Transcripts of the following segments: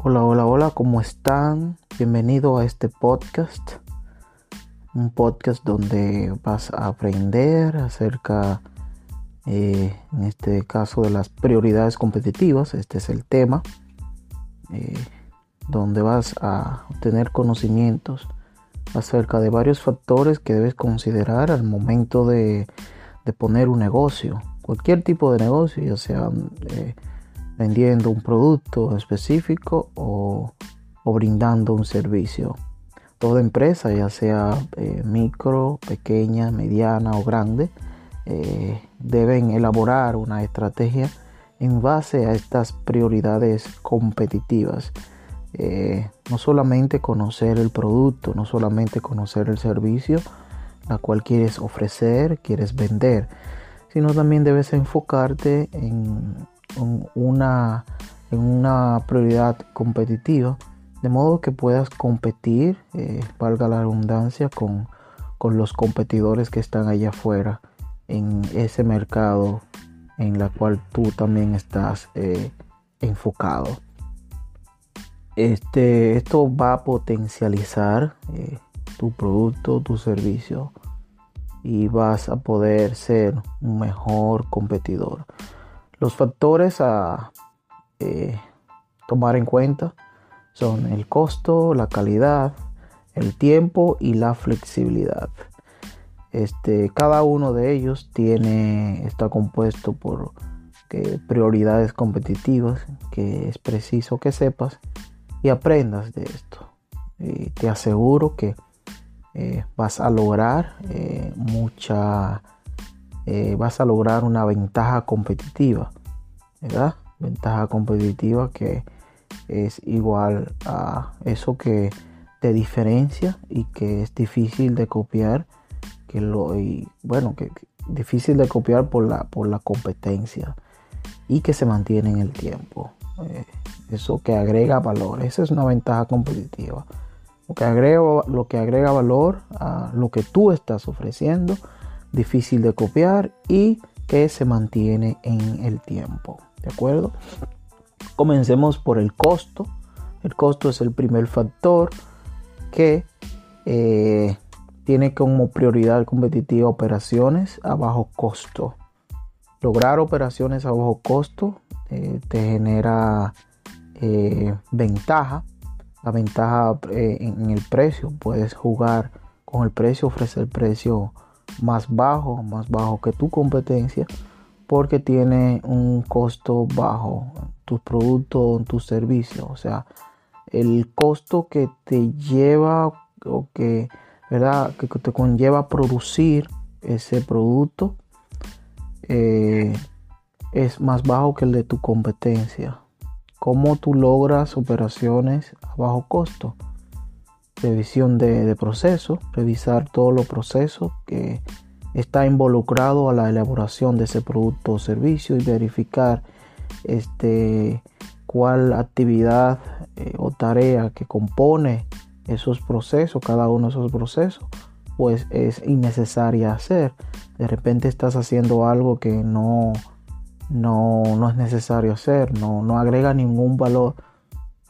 Hola, hola, hola, ¿cómo están? Bienvenido a este podcast. Un podcast donde vas a aprender acerca, eh, en este caso, de las prioridades competitivas. Este es el tema. Eh, donde vas a obtener conocimientos acerca de varios factores que debes considerar al momento de, poner un negocio. Cualquier tipo de negocio, ya sea... Eh, vendiendo un producto específico o, brindando un servicio. Toda empresa, ya sea eh, micro, pequeña, mediana o grande, eh, deben elaborar una estrategia en base a estas prioridades competitivas. Eh, no solamente conocer el producto, no solamente conocer el servicio, la cual quieres ofrecer, quieres vender, sino también debes enfocarte en una, en una prioridad competitiva, de modo que puedas competir, eh, valga la redundancia, con, los competidores que están allá afuera en ese mercado en la cual tú también estás eh, enfocado. Este, esto va a potencializar eh, tu producto, tu servicio y vas a poder ser un mejor competidor. Los factores a eh, tomar en cuenta son el costo, la calidad, el tiempo y la flexibilidad. Este, cada uno de ellos tiene, está compuesto por prioridades competitivas que es preciso que sepas y aprendas de esto. te aseguro que eh, vas a lograr eh, mucha eh, vas a lograr una ventaja competitiva, ¿verdad? Ventaja competitiva que es igual a eso que te diferencia y que es difícil de copiar, que lo, y, bueno, que, difícil de copiar por la, por la competencia y que se mantiene en el tiempo. Eh, eso que agrega valor, esa es una ventaja competitiva. Lo que, agrega, lo que agrega valor a lo que tú estás ofreciendo difícil de copiar y que se mantiene en el tiempo. ¿De acuerdo? Comencemos por el costo. El costo es el primer factor que eh, tiene como prioridad competitiva operaciones a bajo costo. Lograr operaciones a bajo costo eh, te genera eh, ventaja. La ventaja en el precio. Puedes jugar con el precio, ofrecer precio más bajo, más bajo que tu competencia, porque tiene un costo bajo tu producto, tu servicio. O sea, el costo que te lleva o que, ¿verdad? que te conlleva producir ese producto eh, es más bajo que el de tu competencia. ¿Cómo tú logras operaciones a bajo costo? Revisión de, proceso, revisar todos los procesos que está involucrado a la elaboración de ese producto o servicio y verificar este cuál actividad eh, o tarea que compone esos procesos, cada uno de esos procesos, pues es innecesaria hacer. De repente estás haciendo algo que no, no, no es necesario hacer, no, no agrega ningún valor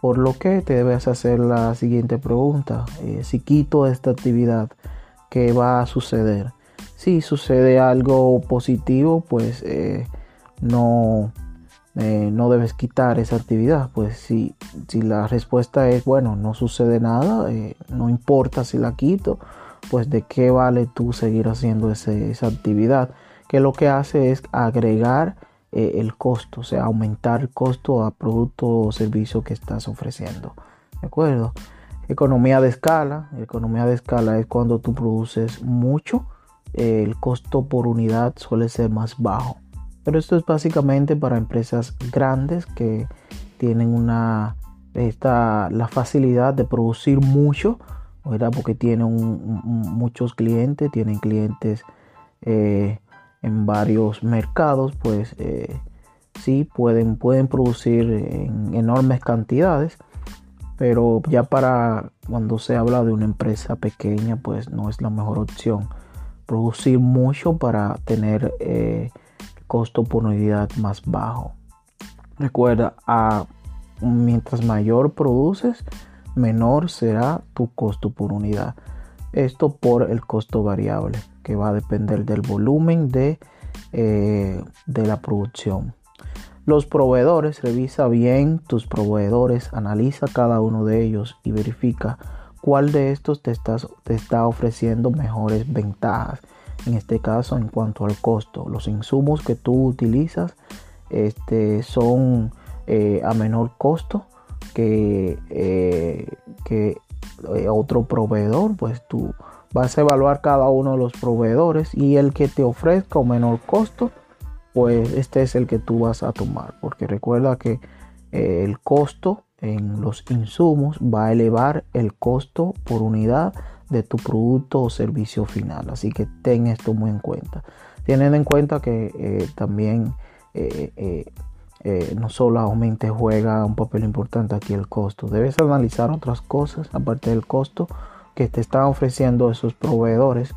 por lo que te debes hacer la siguiente pregunta. Eh, si quito esta actividad, ¿qué va a suceder? Si sucede algo positivo, pues eh, no, eh, no debes quitar esa actividad. Pues si, si la respuesta es, bueno, no sucede nada, no importa si la quito, pues de qué vale tú seguir haciendo esa actividad. Que lo que hace es agregar eh, el costo, o sea, aumentar el costo a producto o servicio que estás ofreciendo. ¿De acuerdo? Economía de escala. Economía de escala es cuando tú produces mucho, eh, el costo por unidad suele ser más bajo. Pero esto es básicamente para empresas grandes que tienen una esta, la facilidad de producir mucho, ¿verdad? porque tienen muchos clientes, tienen clientes eh, en varios mercados, pues eh, sí pueden, pueden producir en enormes cantidades, pero ya para cuando se habla de una empresa pequeña, pues no es la mejor opción. Producir mucho para tener eh, costo por unidad más bajo. Recuerda, a mientras mayor produces, menor será tu costo por unidad. Esto por el costo variable, que va a depender del volumen de, eh, de la producción. Los proveedores, revisa bien tus proveedores, analiza cada uno de ellos y verifica cuál de estos te, te está ofreciendo mejores ventajas. En este caso, en cuanto al costo, los insumos que tú utilizas este, son eh, a menor costo que, eh, que otro proveedor, pues tú vas a evaluar cada uno de los proveedores y el que te ofrezca un menor costo pues este es el que tú vas a tomar. Porque recuerda que eh, el costo en los insumos va a elevar el costo por unidad de tu producto o servicio final. Así que ten esto muy en cuenta. Teniendo en cuenta que eh, también eh, no solamente juega un papel importante aquí el costo. Debes analizar otras cosas aparte del costo que te están ofreciendo esos proveedores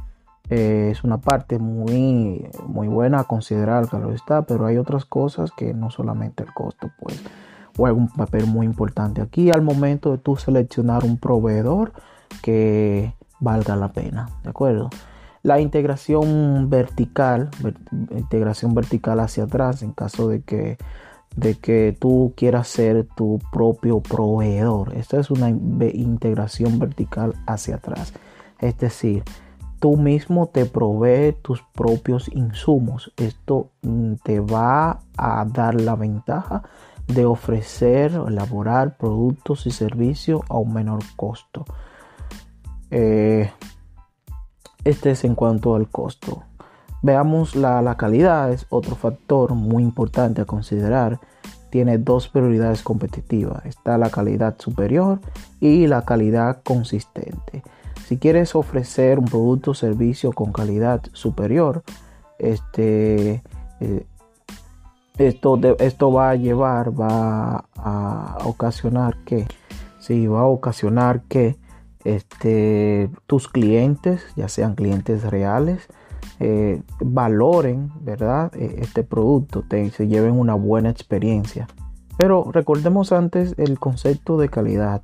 eh, es una parte muy, muy buena a considerar, claro está, pero hay otras cosas que no solamente el costo, pues juega un papel muy importante aquí al momento de tú seleccionar un proveedor que valga la pena, ¿de acuerdo? La integración vertical, integración vertical hacia atrás en caso de que, de que tú quieras ser tu propio proveedor. Esta es una integración vertical hacia atrás. Es decir, tú mismo te provee tus propios insumos. Esto mm, te va a dar la ventaja de ofrecer, elaborar productos y servicios a un menor costo. Eh, este es en cuanto al costo. Veamos la, la calidad, es otro factor muy importante a considerar. Tiene dos prioridades competitivas. Está la calidad superior y la calidad consistente. Si quieres ofrecer un producto o servicio con calidad superior, este, eh, esto, esto va a llevar, va a ocasionar que, sí, va a ocasionar que este, tus clientes, ya sean clientes reales, eh, valoren, ¿verdad? E, este producto, te, se lleven una buena experiencia. Pero recordemos antes el concepto de calidad.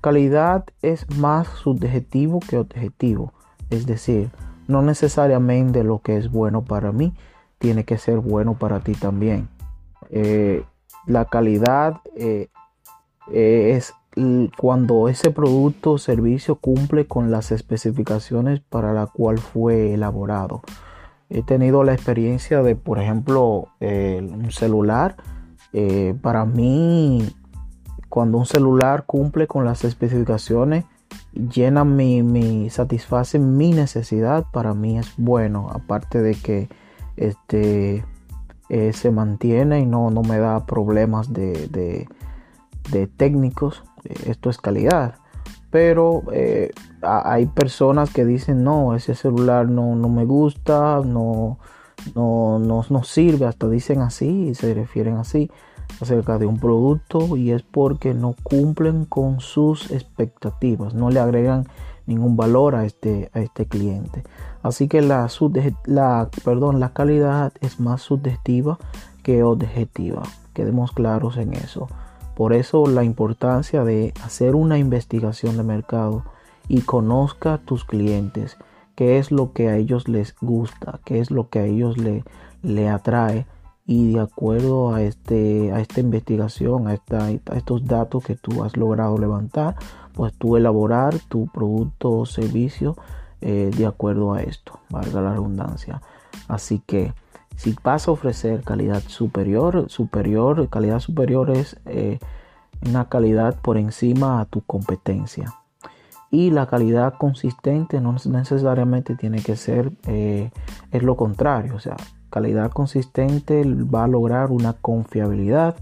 Calidad es más subjetivo que objetivo, es decir, no necesariamente lo que es bueno para mí tiene que ser bueno para ti también. Eh, la calidad eh, es cuando ese producto o servicio cumple con las especificaciones para la cual fue elaborado. He tenido la experiencia de, por ejemplo, un celular. Eh, para mí cuando un celular cumple con las especificaciones, llena mi, satisface mi necesidad, para mí es bueno. Aparte de que este eh, se mantiene y no, no me da problemas de, técnicos. Esto es calidad. Pero eh, hay personas que dicen no, ese celular no, me gusta, no, no, no, no sirve, hasta dicen así y se refieren así acerca de un producto y es porque no cumplen con sus expectativas, no le agregan ningún valor a este, a este cliente. Así que la, la, perdón, la calidad es más subjetiva que objetiva. Quedemos claros en eso. Por eso la importancia de hacer una investigación de mercado y conozca tus clientes, qué es lo que a ellos les gusta, qué es lo que a ellos le, le atrae y de acuerdo a, este, a esta investigación, a, estos datos que tú has logrado levantar, pues tú elaborar tu producto o servicio eh, de acuerdo a esto, valga la redundancia. Así que si vas a ofrecer calidad superior, superior, calidad superior es eh, una calidad por encima a tu competencia. Y la calidad consistente no necesariamente tiene que ser, eh, es lo contrario, o sea, calidad consistente va a lograr una confiabilidad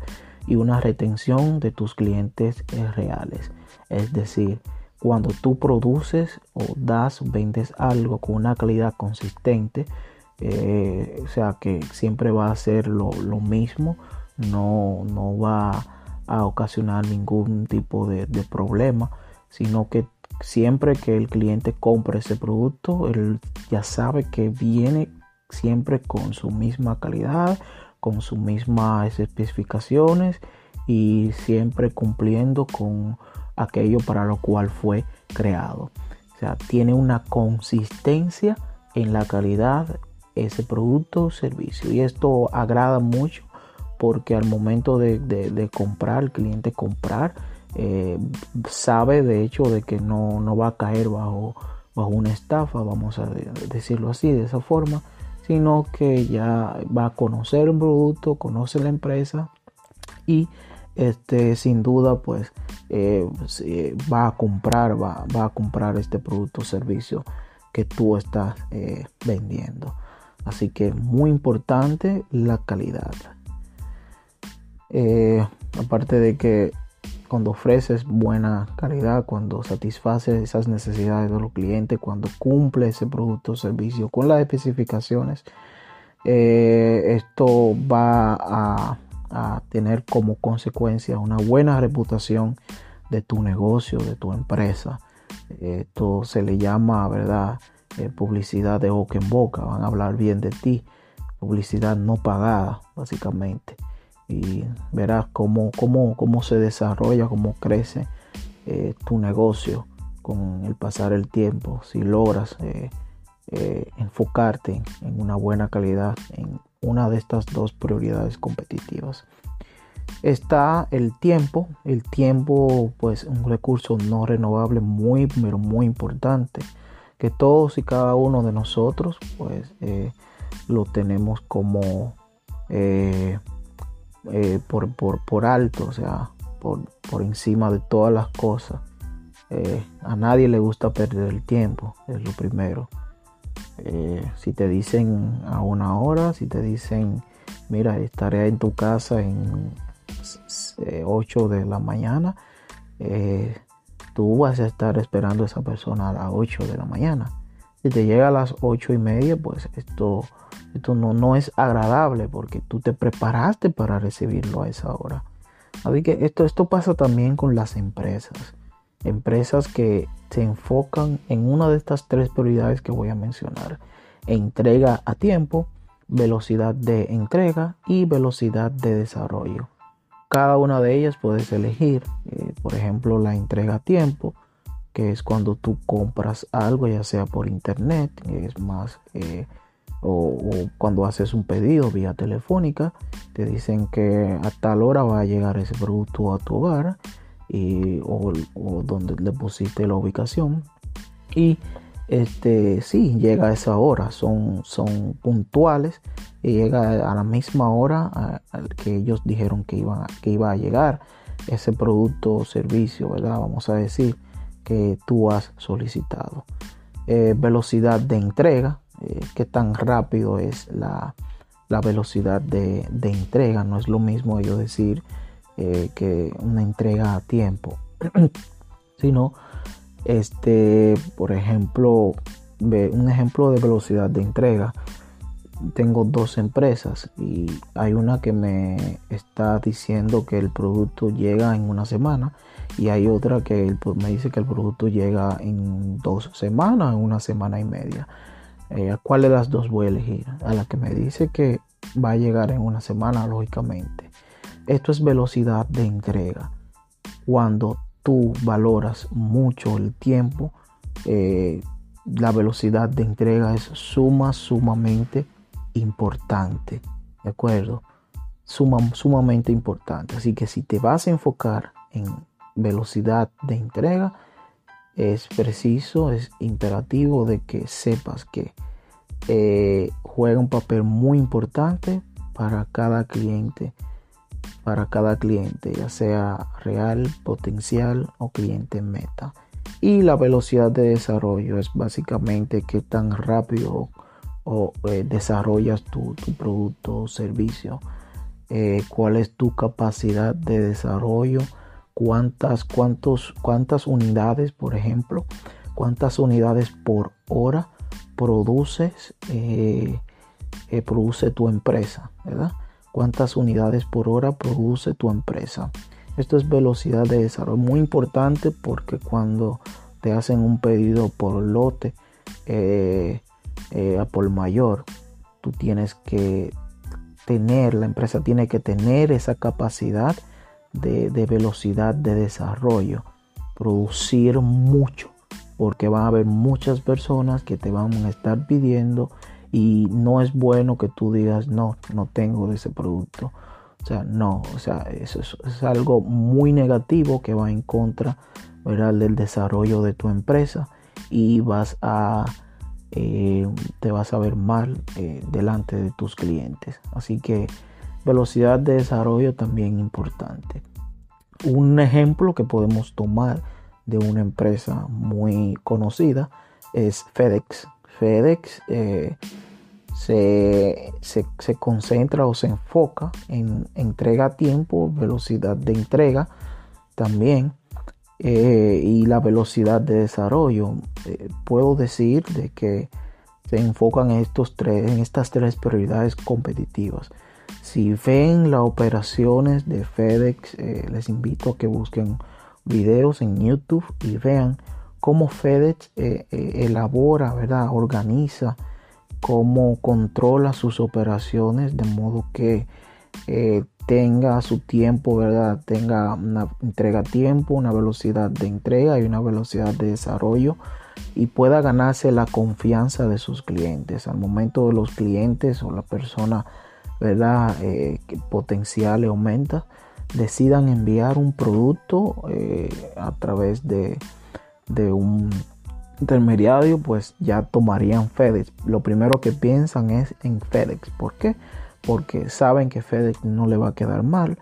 y una retención de tus clientes reales. Es decir, cuando tú produces o das, vendes algo con una calidad consistente, eh, o sea que siempre va a ser lo, mismo, no, no, va a ocasionar ningún tipo de, de problema, sino que siempre que el cliente compre ese producto, él ya sabe que viene siempre con su misma calidad, con sus mismas especificaciones y siempre cumpliendo con aquello para lo cual fue creado. O sea, tiene una consistencia en la calidad ese producto o servicio. Y esto agrada mucho porque al momento de, comprar, el cliente comprar, eh, sabe de hecho de que no, no va a caer bajo, bajo una estafa, vamos a decirlo así, de esa forma, sino que ya va a conocer el producto, conoce la empresa y este, sin duda pues eh, va a comprar, va, va, a comprar este producto o servicio que tú estás eh, vendiendo. Así que muy importante la calidad. Eh, aparte de que cuando ofreces buena calidad, cuando satisfaces esas necesidades de los clientes, cuando cumple ese producto o servicio con las especificaciones, esto va a a tener como consecuencia una buena reputación de tu negocio, de tu empresa. Esto se le llama, ¿verdad? Eh, publicidad de boca en boca. Van a hablar bien de ti. Publicidad no pagada, básicamente. Y verás cómo, cómo, cómo se desarrolla, cómo crece eh, tu negocio con el pasar el tiempo. Si logras eh, enfocarte en una buena calidad, en una de estas dos prioridades competitivas. Está el tiempo, el tiempo pues un recurso no renovable muy pero muy importante que todos y cada uno de nosotros pues eh, lo tenemos como eh, eh, por, por, alto, o sea, por, por, encima de todas las cosas. a nadie le gusta perder el tiempo, es lo primero. Si te dicen a una hora, si te dicen, mira, estaré en tu casa en 8 de la mañana, tú vas a estar esperando a esa persona a las 8 de la mañana. Si te llega a las 8 y media, pues esto, esto no, no es agradable porque tú te preparaste para recibirlo a esa hora. Así que esto, esto pasa también con las empresas empresas que se enfocan en una de estas tres prioridades que voy a mencionar. Entrega a tiempo, velocidad de entrega y velocidad de desarrollo. Cada una de ellas puedes elegir, eh, por ejemplo, la entrega a tiempo, que es cuando tú compras algo, ya sea por internet, es más, eh, o, o, cuando haces un pedido vía telefónica, te dicen que a tal hora va a llegar ese producto a tu hogar o, donde le pusiste la ubicación. Y este sí, llega a esa hora, son, son puntuales y llega a la misma hora que ellos dijeron que, iban, que iba a llegar ese producto o servicio, ¿verdad? Vamos a decir que tú has solicitado. Eh, velocidad de entrega, eh, qué tan rápido es la, velocidad de, de, entrega, no es lo mismo yo decir eh, que una entrega a tiempo, sino, este, por ejemplo, un ejemplo de velocidad de entrega. Tengo dos empresas y hay una que me está diciendo que el producto llega en una semana y hay otra que me dice que el producto llega en dos semanas, en una semana y media. Eh, ¿A cuál de las dos voy a elegir? A la que me dice que va a llegar en una semana, lógicamente. Esto es velocidad de entrega. Cuando tú valoras mucho el tiempo, eh, la velocidad de entrega es suma, sumamente importante. ¿De acuerdo? Suma, sumamente importante. Así que si te vas a enfocar en velocidad de entrega, es preciso, es imperativo de que sepas que eh, juega un papel muy importante para cada cliente para cada cliente, ya sea real, potencial o cliente meta. Y la velocidad de desarrollo es básicamente qué tan rápido o, eh, desarrollas tu, producto o servicio, eh, cuál es tu capacidad de desarrollo, cuántas, cuántos, cuántas unidades, por ejemplo, cuántas unidades por hora produces, eh, produce tu empresa, ¿verdad? Cuántas unidades por hora produce tu empresa. Esto es velocidad de desarrollo muy importante porque cuando te hacen un pedido por lote eh, eh, por mayor, tú tienes que tener, la empresa tiene que tener esa capacidad de, de velocidad de desarrollo, producir mucho, porque van a haber muchas personas que te van a estar pidiendo y no es bueno que tú digas, no, no tengo ese producto. O sea, no, o sea, eso es, algo muy negativo que va en contra del desarrollo de tu empresa y vas a, eh, te vas a ver mal eh, delante de tus clientes. Así que velocidad de desarrollo también importante. Un ejemplo que podemos tomar de una empresa muy conocida es FedEx. FedEx eh, se, concentra o se enfoca en entrega a tiempo, velocidad de entrega también eh, y la velocidad de desarrollo. Eh, puedo decir de que se enfocan en, estos tres, en estas tres prioridades competitivas. Si ven las operaciones de FedEx, les invito a que busquen videos en YouTube y vean cómo FedEx eh, eh, elabora, ¿verdad? organiza, cómo controla sus operaciones de modo que eh, tenga su tiempo, ¿verdad? tenga una entrega a tiempo, una velocidad de entrega y una velocidad de desarrollo y pueda ganarse la confianza de sus clientes. Al momento de los clientes o la persona ¿verdad? que potencial aumenta, decidan enviar un producto eh, a través de, un intermediario, pues ya tomarían FedEx. Lo primero que piensan es en FedEx. ¿Por qué? Porque saben que FedEx no le va a quedar mal.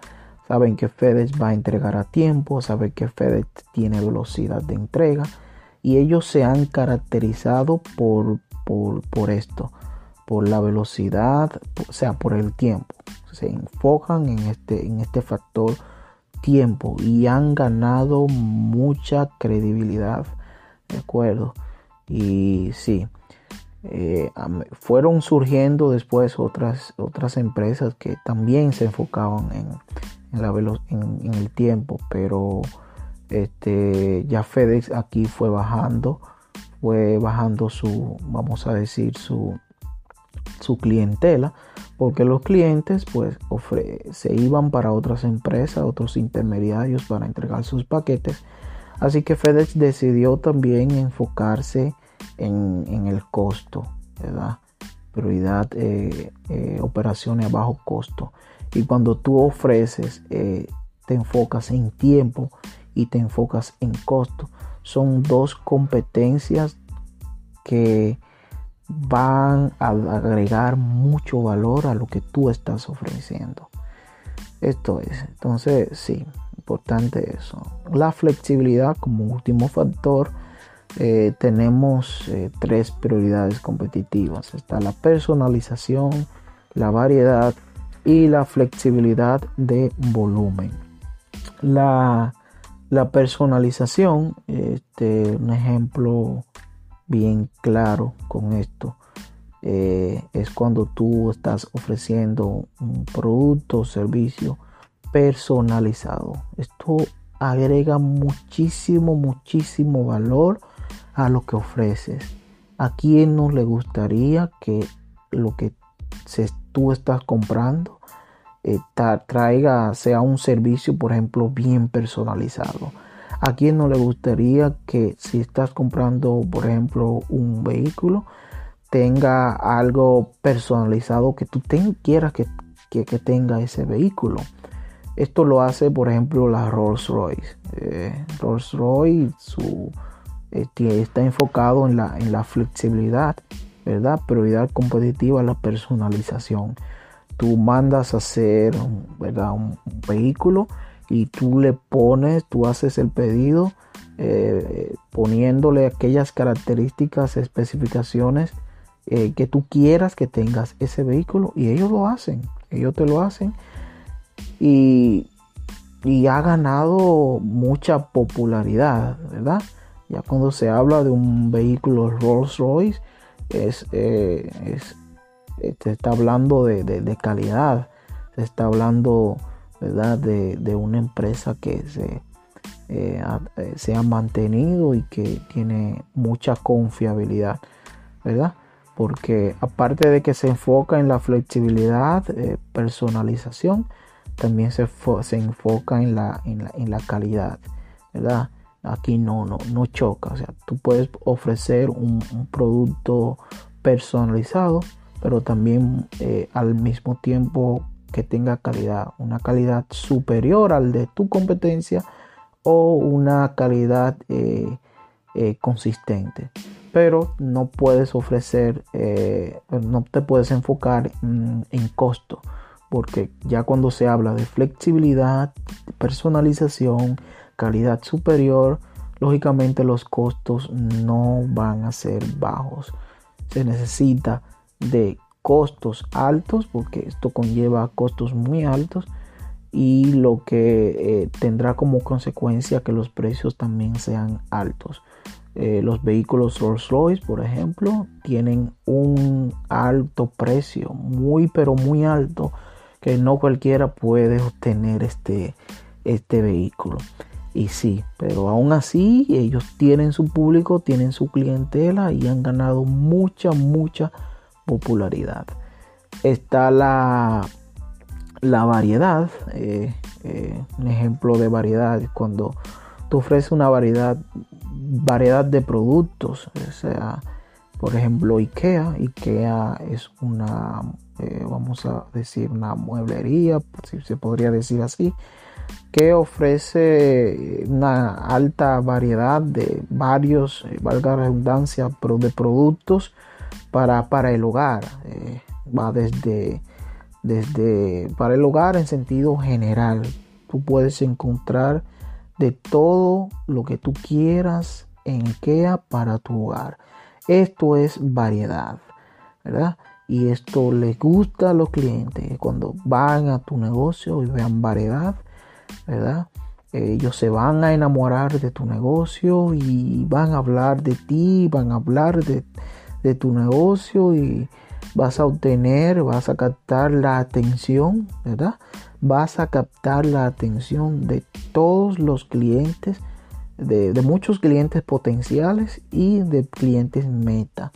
Saben que FedEx va a entregar a tiempo. Saben que FedEx tiene velocidad de entrega. Y ellos se han caracterizado por, por, por esto. Por la velocidad, o sea, por el tiempo se enfocan en este, en este factor tiempo y han ganado mucha credibilidad. ¿De acuerdo? Y sí, eh, fueron surgiendo después otras, otras empresas que también se enfocaban en, la en, el tiempo, pero este, ya FedEx aquí fue bajando, fue bajando su, vamos a decir, su, su clientela porque los clientes pues se iban para otras empresas, otros intermediarios para entregar sus paquetes. Así que FedEx decidió también enfocarse en, el costo, ¿verdad? Prioridad, eh, eh, operaciones a bajo costo. Y cuando tú ofreces, eh, te enfocas en tiempo y te enfocas en costo. Son dos competencias que van a agregar mucho valor a lo que tú estás ofreciendo. Esto es, entonces sí, importante eso. La flexibilidad como último factor. Eh, tenemos eh, tres prioridades competitivas. Está la personalización, la variedad y la flexibilidad de volumen. La, la personalización, este, un ejemplo bien claro con esto. Eh, es cuando tú estás ofreciendo un producto o servicio personalizado. Esto agrega muchísimo, muchísimo valor a lo que ofreces. ¿A quién no le gustaría que lo que tú estás comprando eh, traiga, sea un servicio, por ejemplo, bien personalizado? ¿A quién no le gustaría que si estás comprando, por ejemplo, un vehículo, tenga algo personalizado que tú quieras que, tenga ese vehículo? Esto lo hace, por ejemplo, la Rolls Royce. Eh, Rolls Royce este, está enfocado en la, flexibilidad, ¿verdad? Prioridad competitiva, la personalización. Tú mandas a hacer, ¿verdad? un vehículo y tú le pones, tú haces el pedido eh, poniéndole aquellas características, especificaciones eh, que tú quieras que tengas ese vehículo y ellos lo hacen, ellos te lo hacen y, ha ganado mucha popularidad, ¿verdad? Ya cuando se habla de un vehículo Rolls Royce, es, eh, se está hablando de, de calidad, se está hablando de, una empresa que se, eh, ha, eh, se, ha, mantenido y que tiene mucha confiabilidad, ¿verdad? Porque aparte de que se enfoca en la flexibilidad, eh, personalización, también se, se enfoca en la, en la, en la calidad, ¿verdad? Aquí no, no, no choca. O sea, tú puedes ofrecer un, producto personalizado, pero también eh, al mismo tiempo que tenga calidad, una calidad superior al de tu competencia o una calidad eh, eh, consistente. Pero no puedes ofrecer, no te puedes enfocar en costo, porque ya cuando se habla de flexibilidad, personalización, calidad superior, lógicamente los costos no van a ser bajos. Se necesita de costos altos porque esto conlleva costos muy altos y lo que eh, tendrá como consecuencia que los precios también sean altos. Eh, los vehículos Rolls Royce, por ejemplo, tienen un alto precio, muy pero muy alto, que no cualquiera puede obtener este, este vehículo. Y sí, pero aún así ellos tienen su público, tienen su clientela y han ganado mucha, mucha popularidad. Está la, la variedad, eh, eh, un ejemplo de variedad es cuando tú ofreces una variedad, variedad de productos, o sea, por ejemplo, IKEA. IKEA es una, eh, vamos a decir, una mueblería, si se podría decir así que ofrece una alta variedad de varios, eh, valga redundancia, de productos para, para el hogar. Eh, va desde, desde para el hogar en sentido general. Tú puedes encontrar de todo lo que tú quieras en IKEA para tu hogar. Esto es variedad, ¿verdad? Y esto les gusta a los clientes cuando van a tu negocio y vean variedad ¿verdad? Ellos se van a enamorar de tu negocio y van a hablar de ti, van a hablar de, de tu negocio y vas a obtener, vas a captar la atención, ¿verdad? Vas a captar la atención de todos los clientes, de, de, muchos clientes potenciales y de clientes meta.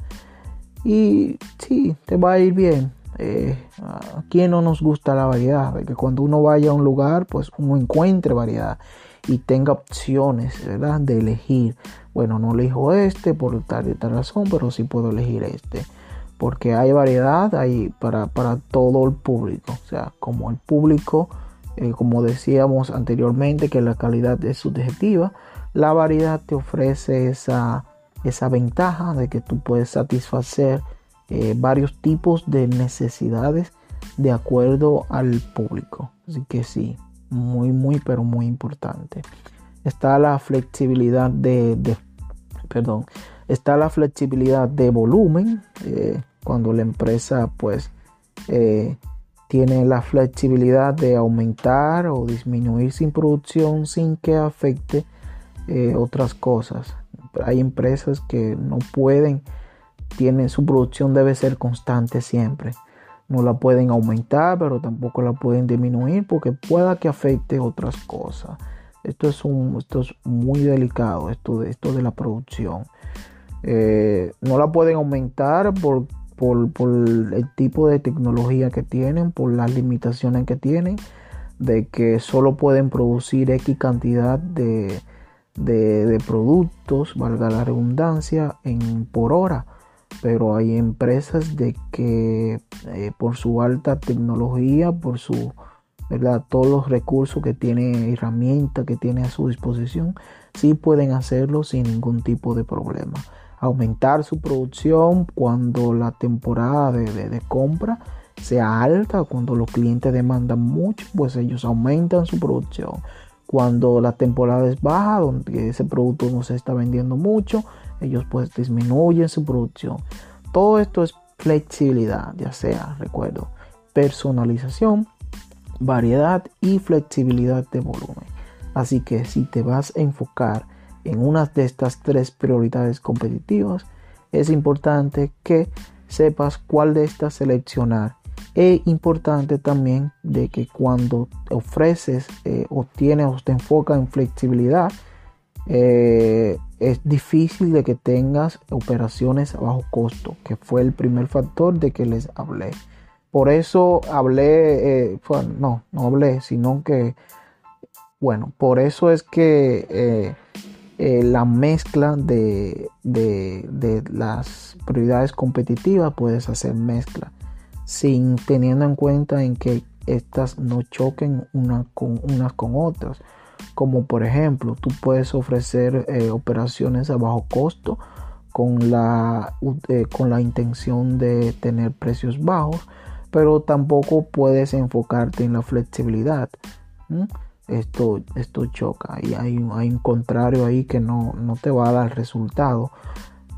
Y sí, te va a ir bien. Eh, ¿A quién no nos gusta la variedad? Que cuando uno vaya a un lugar, pues uno encuentre variedad y tenga opciones, ¿verdad? De elegir. Bueno, no elijo este por tal y tal razón, pero sí puedo elegir este. Porque hay variedad hay para, para todo el público. O sea, como el público, eh, como decíamos anteriormente, que la calidad es subjetiva, la variedad te ofrece esa, esa ventaja de que tú puedes satisfacer eh, varios tipos de necesidades de acuerdo al público. Así que sí, muy, muy, pero muy importante. Está la flexibilidad de, perdón, está la flexibilidad de volumen, eh, cuando la empresa pues eh, tiene la flexibilidad de aumentar o disminuir sin producción sin que afecte otras cosas. Hay empresas que no pueden tienen, su producción debe ser constante siempre. No la pueden aumentar, pero tampoco la pueden disminuir porque pueda que afecte otras cosas. Esto es, un, esto es muy delicado, esto de, esto de la producción. Eh, no la pueden aumentar por, por, el tipo de tecnología que tienen, por las limitaciones que tienen, de que solo pueden producir X cantidad de, de, productos, valga la redundancia, en, por hora pero hay empresas de que eh, por su alta tecnología, por su ¿verdad? todos los recursos que tiene, herramientas que tiene a su disposición, sí pueden hacerlo sin ningún tipo de problema. Aumentar su producción cuando la temporada de, de compra sea alta, cuando los clientes demandan mucho, pues ellos aumentan su producción. Cuando la temporada es baja, donde ese producto no se está vendiendo mucho, ellos pues disminuyen su producción. Todo esto es flexibilidad, ya sea, recuerdo, personalización, variedad y flexibilidad de volumen. Así que si te vas a enfocar en una de estas tres prioridades competitivas, es importante que sepas cuál de estas seleccionar. Es importante también de que cuando ofreces eh, o tienes o te enfocas en flexibilidad, eh, es difícil de que tengas operaciones a bajo costo, que fue el primer factor de que les hablé. por eso hablé, eh, no, no hablé, sino que, bueno, por eso es que eh, la mezcla de, de, las prioridades competitivas puedes hacer mezcla sin teniendo en cuenta en que estas no choquen unas con otras. Como por ejemplo, tú puedes ofrecer operaciones a bajo costo con la, con la intención de tener precios bajos pero tampoco puedes enfocarte en la flexibilidad. Esto, esto choca y hay, hay, un contrario ahí que no, no te va a dar resultado.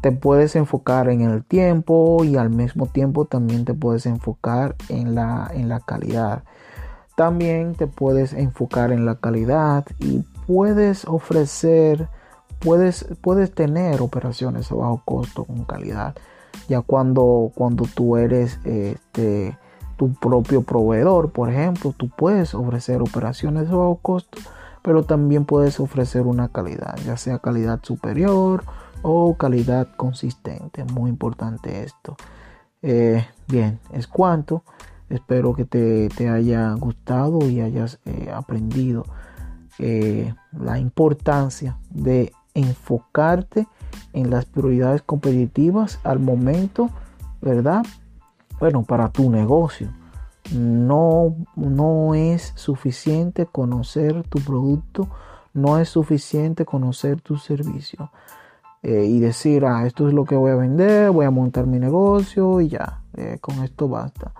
Te puedes enfocar en el tiempo y al mismo tiempo también te puedes enfocar en la, en la calidad. También te puedes enfocar en la calidad y puedes ofrecer, puedes, puedes tener operaciones a bajo costo con calidad. Ya cuando, cuando tú eres este, tu propio proveedor, por ejemplo, tú puedes ofrecer operaciones a bajo costo, pero también puedes ofrecer una calidad, ya sea calidad superior o calidad consistente. Muy importante esto. Eh, bien, es cuanto. Espero que te, haya gustado y hayas eh, aprendido eh, la importancia de enfocarte en las prioridades competitivas al momento, ¿verdad? bueno, para tu negocio. No, no es suficiente conocer tu producto, no es suficiente conocer tu servicio. Eh, y decir, ah, esto es lo que voy a vender, voy a montar mi negocio y ya, eh, con esto basta.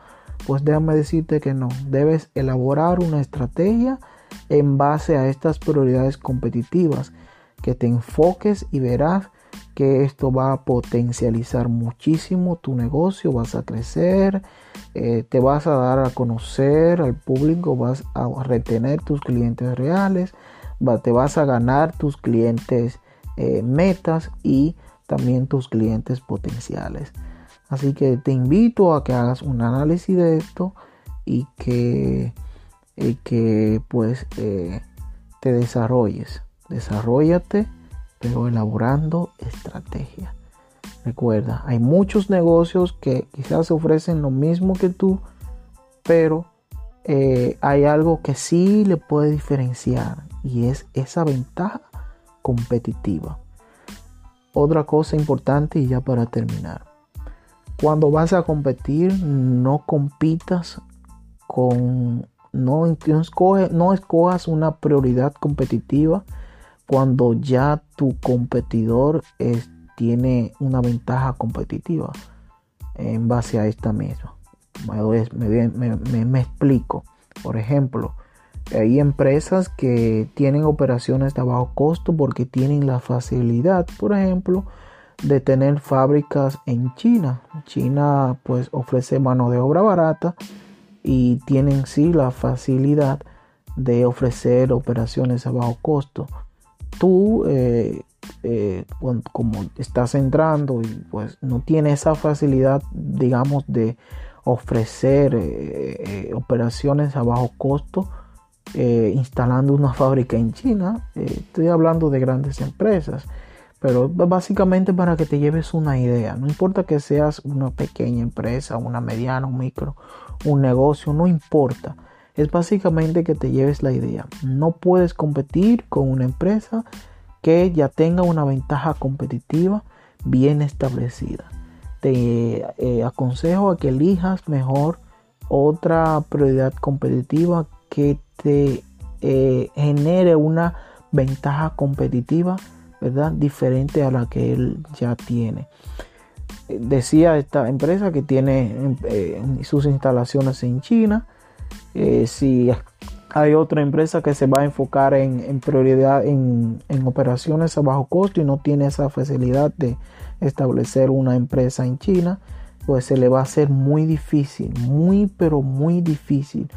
Pues déjame decirte que no, debes elaborar una estrategia en base a estas prioridades competitivas, que te enfoques y verás que esto va a potencializar muchísimo tu negocio, vas a crecer, eh, te vas a dar a conocer al público, vas a retener tus clientes reales, te vas a ganar tus clientes eh, metas y también tus clientes potenciales. Así que te invito a que hagas un análisis de esto y que, que pues eh, te desarrolles. Desarrollate pero elaborando estrategia. Recuerda, hay muchos negocios que quizás ofrecen lo mismo que tú, pero eh, hay algo que sí le puede diferenciar y es esa ventaja competitiva. Otra cosa importante y ya para terminar. Cuando vas a competir, no compitas con, no, no escojas una prioridad competitiva cuando ya tu competidor tiene una ventaja competitiva en base a esta misma. Me, explico. Por ejemplo, hay empresas que tienen operaciones de bajo costo porque tienen la facilidad, por ejemplo, de tener fábricas en China. China pues ofrece mano de obra barata y tienen sí la facilidad de ofrecer operaciones a bajo costo tú eh, eh, como estás entrando y pues no tienes esa facilidad digamos de ofrecer eh, operaciones a bajo costo instalando una fábrica en China estoy hablando de grandes empresas pero básicamente para que te lleves una idea no importa que seas una pequeña empresa una mediana un micro un negocio no importa es básicamente que te lleves la idea. No puedes competir con una empresa que ya tenga una ventaja competitiva bien establecida. Te eh, aconsejo a que elijas mejor otra prioridad competitiva que te eh, genere una ventaja competitiva, ¿verdad? Diferente a la que él ya tiene. Decía esta empresa que tiene eh, sus instalaciones en China, eh, si hay otra empresa que se va a enfocar en, prioridad en, operaciones a bajo costo y no tiene esa facilidad de establecer una empresa en China, pues se le va a hacer muy difícil, muy pero muy difícil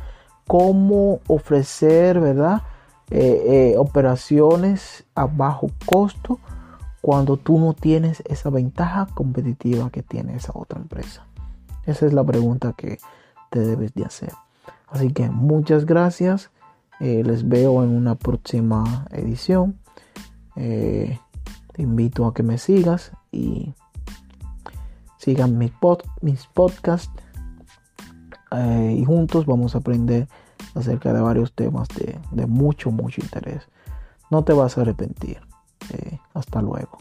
cómo ofrecer, ¿verdad? Eh, eh, operaciones a bajo costo cuando tú no tienes esa ventaja competitiva que tiene esa otra empresa. Esa es la pregunta que te debes de hacer. Así que muchas gracias. Eh, les veo en una próxima edición. Te invito a que me sigas y sigan mis, pod, mis podcasts. Eh, y juntos vamos a aprender acerca de varios temas de, mucho, mucho interés. No te vas a arrepentir. hasta luego.